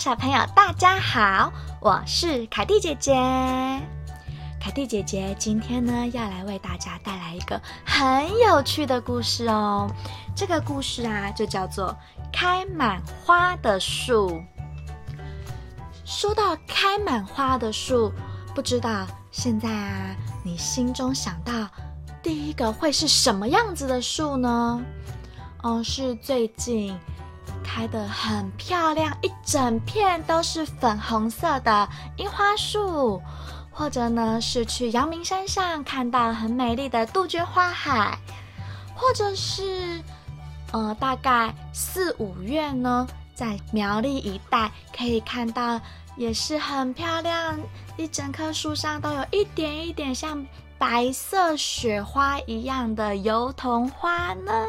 小朋友，大家好，我是凯蒂姐姐。凯蒂姐姐今天呢，要来为大家带来一个很有趣的故事哦。这个故事啊，就叫做《开满花的树》。说到开满花的树，不知道现在啊，你心中想到第一个会是什么样子的树呢？哦，是最近。开的很漂亮，一整片都是粉红色的樱花树，或者呢是去阳明山上看到很美丽的杜鹃花海，或者是呃大概四五月呢，在苗栗一带可以看到也是很漂亮，一整棵树上都有一点一点像白色雪花一样的油桐花呢。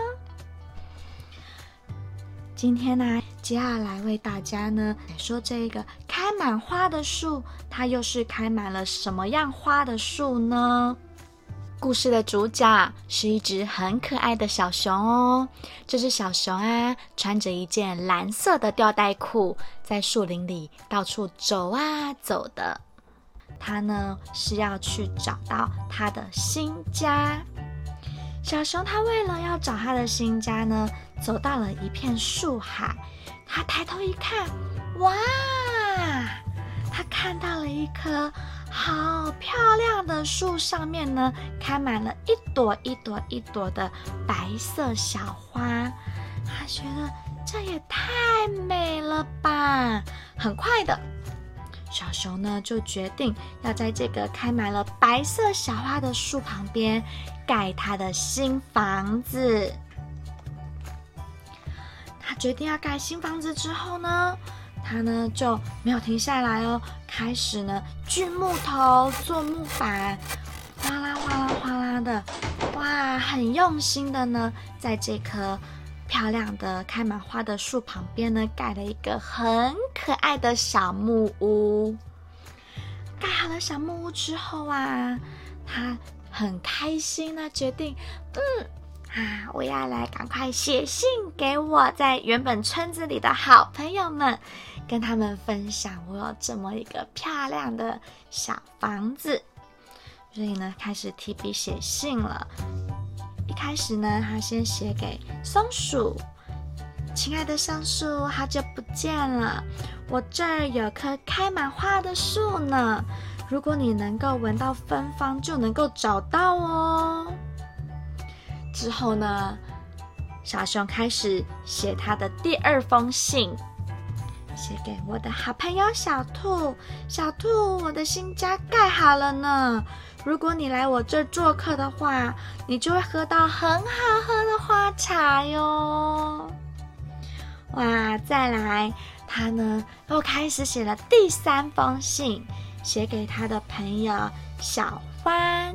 今天呢，接下来为大家呢说这个开满花的树，它又是开满了什么样花的树呢？故事的主角是一只很可爱的小熊哦。这只小熊啊，穿着一件蓝色的吊带裤，在树林里到处走啊走的。它呢是要去找到它的新家。小熊它为了要找它的新家呢。走到了一片树海，他抬头一看，哇！他看到了一棵好漂亮的树，上面呢开满了一朵一朵一朵的白色小花。他觉得这也太美了吧！很快的，小熊呢就决定要在这个开满了白色小花的树旁边盖他的新房子。他决定要盖新房子之后呢，他呢就没有停下来哦，开始呢锯木头、做木板，哗啦哗啦哗啦的，哇，很用心的呢，在这棵漂亮的开满花的树旁边呢，盖了一个很可爱的小木屋。盖好了小木屋之后啊，他很开心呢，决定，嗯。啊！我要来赶快写信给我在原本村子里的好朋友们，跟他们分享我有这么一个漂亮的小房子。所以呢，开始提笔写信了。一开始呢，他先写给松鼠：“亲爱的松鼠，好久不见了！我这儿有棵开满花的树呢，如果你能够闻到芬芳，就能够找到哦。”之后呢，小熊开始写他的第二封信，写给我的好朋友小兔。小兔，我的新家盖好了呢。如果你来我这做客的话，你就会喝到很好喝的花茶哟。哇，再来，他呢又开始写了第三封信，写给他的朋友小欢。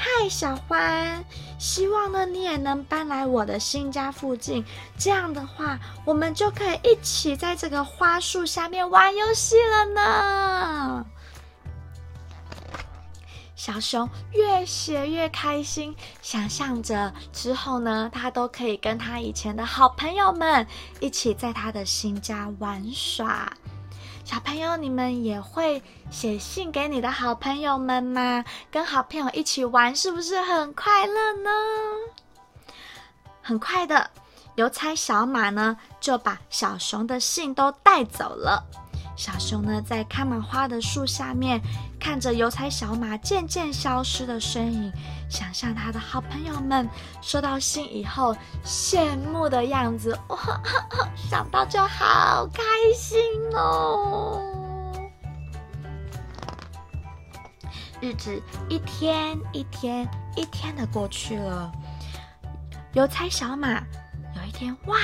嗨，小欢，希望呢你也能搬来我的新家附近。这样的话，我们就可以一起在这个花树下面玩游戏了呢。小熊越写越开心，想象着之后呢，他都可以跟他以前的好朋友们一起在他的新家玩耍。小朋友，你们也会写信给你的好朋友们吗？跟好朋友一起玩，是不是很快乐呢？很快的，邮差小马呢就把小熊的信都带走了。小熊呢，在开满花的树下面，看着邮差小马渐渐消失的身影，想象他的好朋友们收到信以后羡慕的样子，哇，想到就好开心哦！日子一天一天一天的过去了，邮差小马有一天，哇！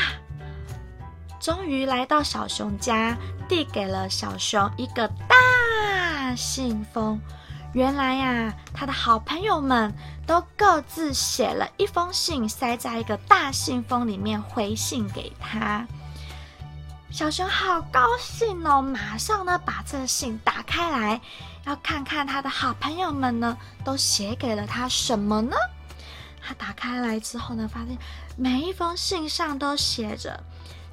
终于来到小熊家，递给了小熊一个大信封。原来呀，他的好朋友们都各自写了一封信，塞在一个大信封里面回信给他。小熊好高兴哦，马上呢把这信打开来，要看看他的好朋友们呢都写给了他什么呢？他打开来之后呢，发现每一封信上都写着。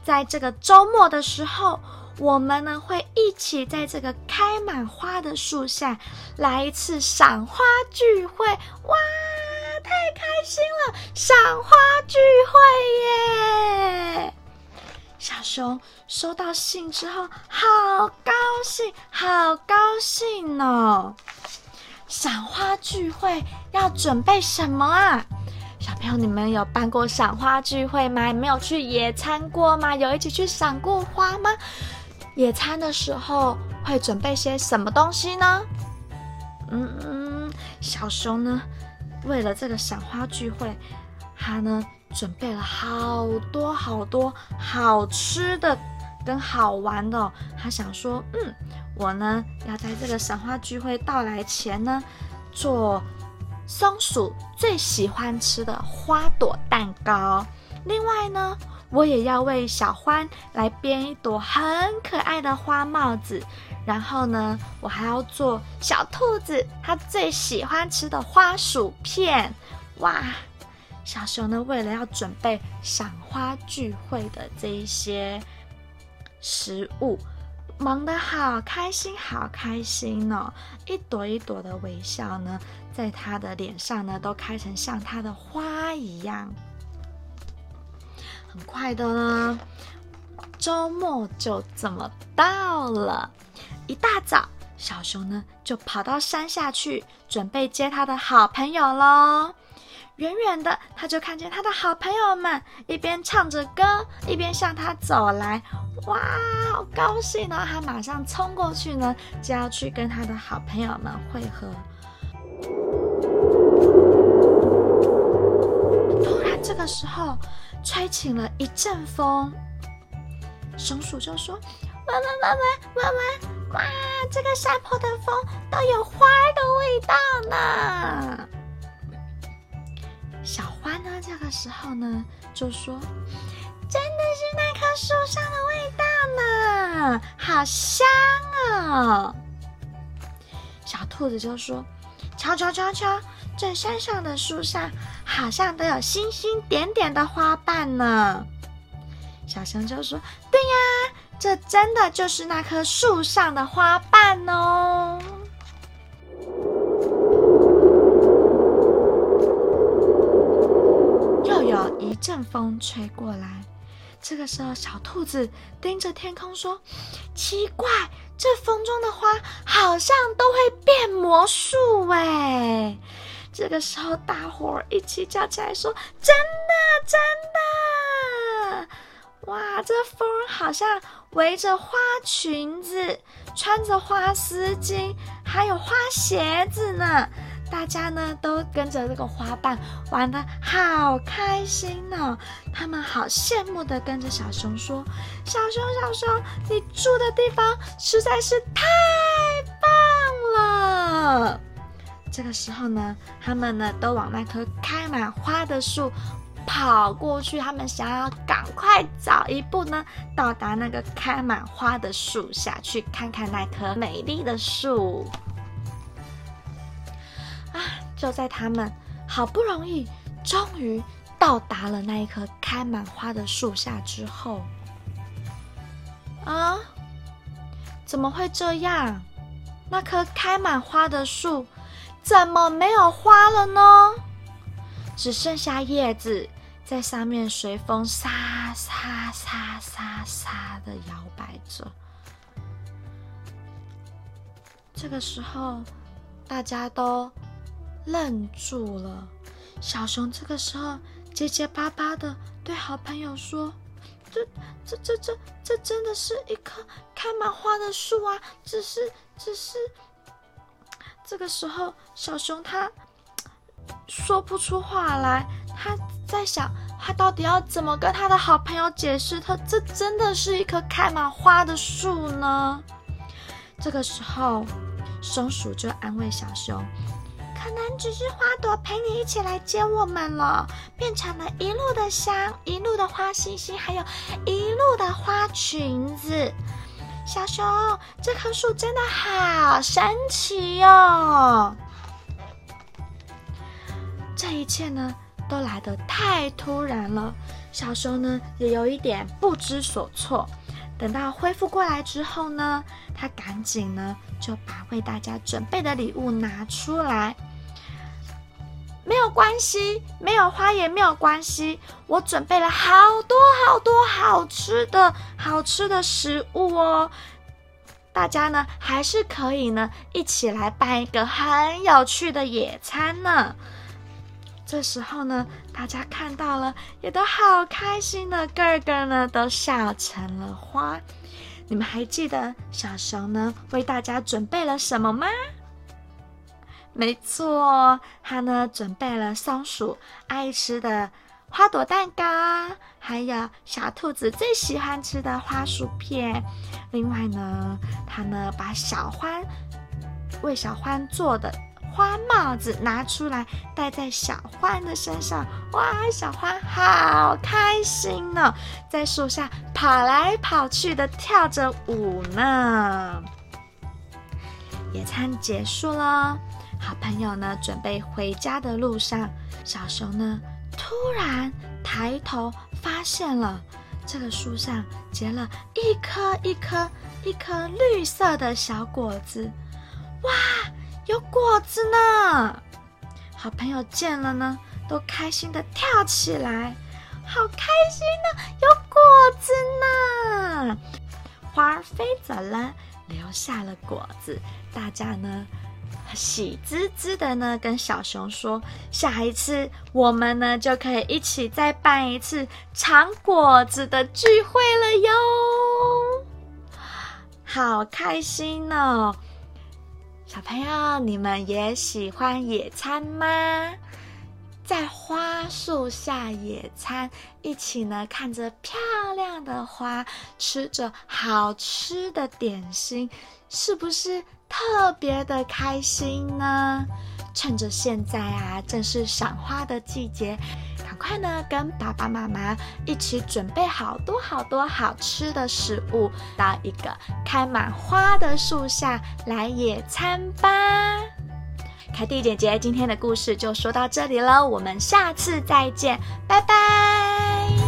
在这个周末的时候，我们呢会一起在这个开满花的树下来一次赏花聚会。哇，太开心了！赏花聚会耶！小熊收到信之后，好高兴，好高兴哦！赏花聚会要准备什么啊？小朋友，你们有办过赏花聚会吗？没有去野餐过吗？有一起去赏过花吗？野餐的时候会准备些什么东西呢？嗯，小熊呢，为了这个赏花聚会，他呢。准备了好多好多好吃的跟好玩的，他想说，嗯，我呢要在这个赏花聚会到来前呢，做松鼠最喜欢吃的花朵蛋糕。另外呢，我也要为小欢来编一朵很可爱的花帽子。然后呢，我还要做小兔子它最喜欢吃的花薯片。哇！小熊呢，为了要准备赏花聚会的这一些食物，忙得好开心，好开心哦！一朵一朵的微笑呢，在他的脸上呢，都开成像他的花一样。很快的呢，周末就怎么到了。一大早，小熊呢就跑到山下去，准备接他的好朋友喽。远远的，他就看见他的好朋友们一边唱着歌，一边向他走来。哇，好高兴哦！他马上冲过去呢，就要去跟他的好朋友们会合。突然，这个时候吹起了一阵风，松鼠就说：“闻闻闻闻闻闻，哇，这个山坡的风都有花的味道呢。”小花呢？这个时候呢，就说：“真的是那棵树上的味道呢，好香啊！”小兔子就说：“瞧瞧瞧瞧，这山上的树上好像都有星星点点的花瓣呢。”小熊就说：“对呀，这真的就是那棵树上的花瓣哦。”又有一阵风吹过来，这个时候，小兔子盯着天空说：“奇怪，这风中的花好像都会变魔术哎！”这个时候，大伙儿一起叫起来说：“真的，真的！哇，这风好像围着花裙子，穿着花丝巾，还有花鞋子呢。”大家呢都跟着这个花瓣玩的好开心呢，他们好羡慕的跟着小熊说：“小熊，小熊，你住的地方实在是太棒了。”这个时候呢，他们呢都往那棵开满花的树跑过去，他们想要赶快早一步呢到达那个开满花的树下去看看那棵美丽的树。啊就在他们好不容易终于到达了那一棵开满花的树下之后，啊，怎么会这样？那棵开满花的树怎么没有花了呢？只剩下叶子在上面随风沙沙沙沙沙的摇摆着。这个时候，大家都。愣住了，小熊这个时候结结巴巴的对好朋友说：“这、这、这、这、这真的是一棵开满花的树啊！只是、只是……”这个时候，小熊他说不出话来，他在想，他到底要怎么跟他的好朋友解释，他这真的是一棵开满花的树呢？这个时候，松鼠就安慰小熊。可能只是花朵陪你一起来接我们了，变成了一路的香，一路的花星星，还有一路的花裙子。小熊，这棵树真的好神奇哟！这一切呢，都来得太突然了，小熊呢也有一点不知所措。等到恢复过来之后呢，他赶紧呢就把为大家准备的礼物拿出来。没有关系，没有花也没有关系，我准备了好多好多好吃的好吃的食物哦。大家呢还是可以呢一起来办一个很有趣的野餐呢。这时候呢，大家看到了，也都好开心的，个个呢都笑成了花。你们还记得小熊呢为大家准备了什么吗？没错，他呢准备了松鼠爱吃的花朵蛋糕，还有小兔子最喜欢吃的花薯片。另外呢，他呢把小欢为小欢做的。花帽子拿出来戴在小欢的身上，哇，小欢好开心呢，在树下跑来跑去的跳着舞呢。野餐结束了，好朋友呢准备回家的路上，小熊呢突然抬头发现了这个树上结了一颗一颗一颗绿色的小果子，哇！有果子呢，好朋友见了呢，都开心的跳起来，好开心呢，有果子呢。花儿飞走了，留下了果子，大家呢喜滋滋的呢，跟小熊说，下一次我们呢就可以一起再办一次尝果子的聚会了哟，好开心呢。小朋友，你们也喜欢野餐吗？在花树下野餐，一起呢看着漂亮的花，吃着好吃的点心，是不是特别的开心呢？趁着现在啊，正是赏花的季节。赶快呢，跟爸爸妈妈一起准备好多好多好吃的食物，到一个开满花的树下来野餐吧。凯蒂姐姐今天的故事就说到这里了，我们下次再见，拜拜。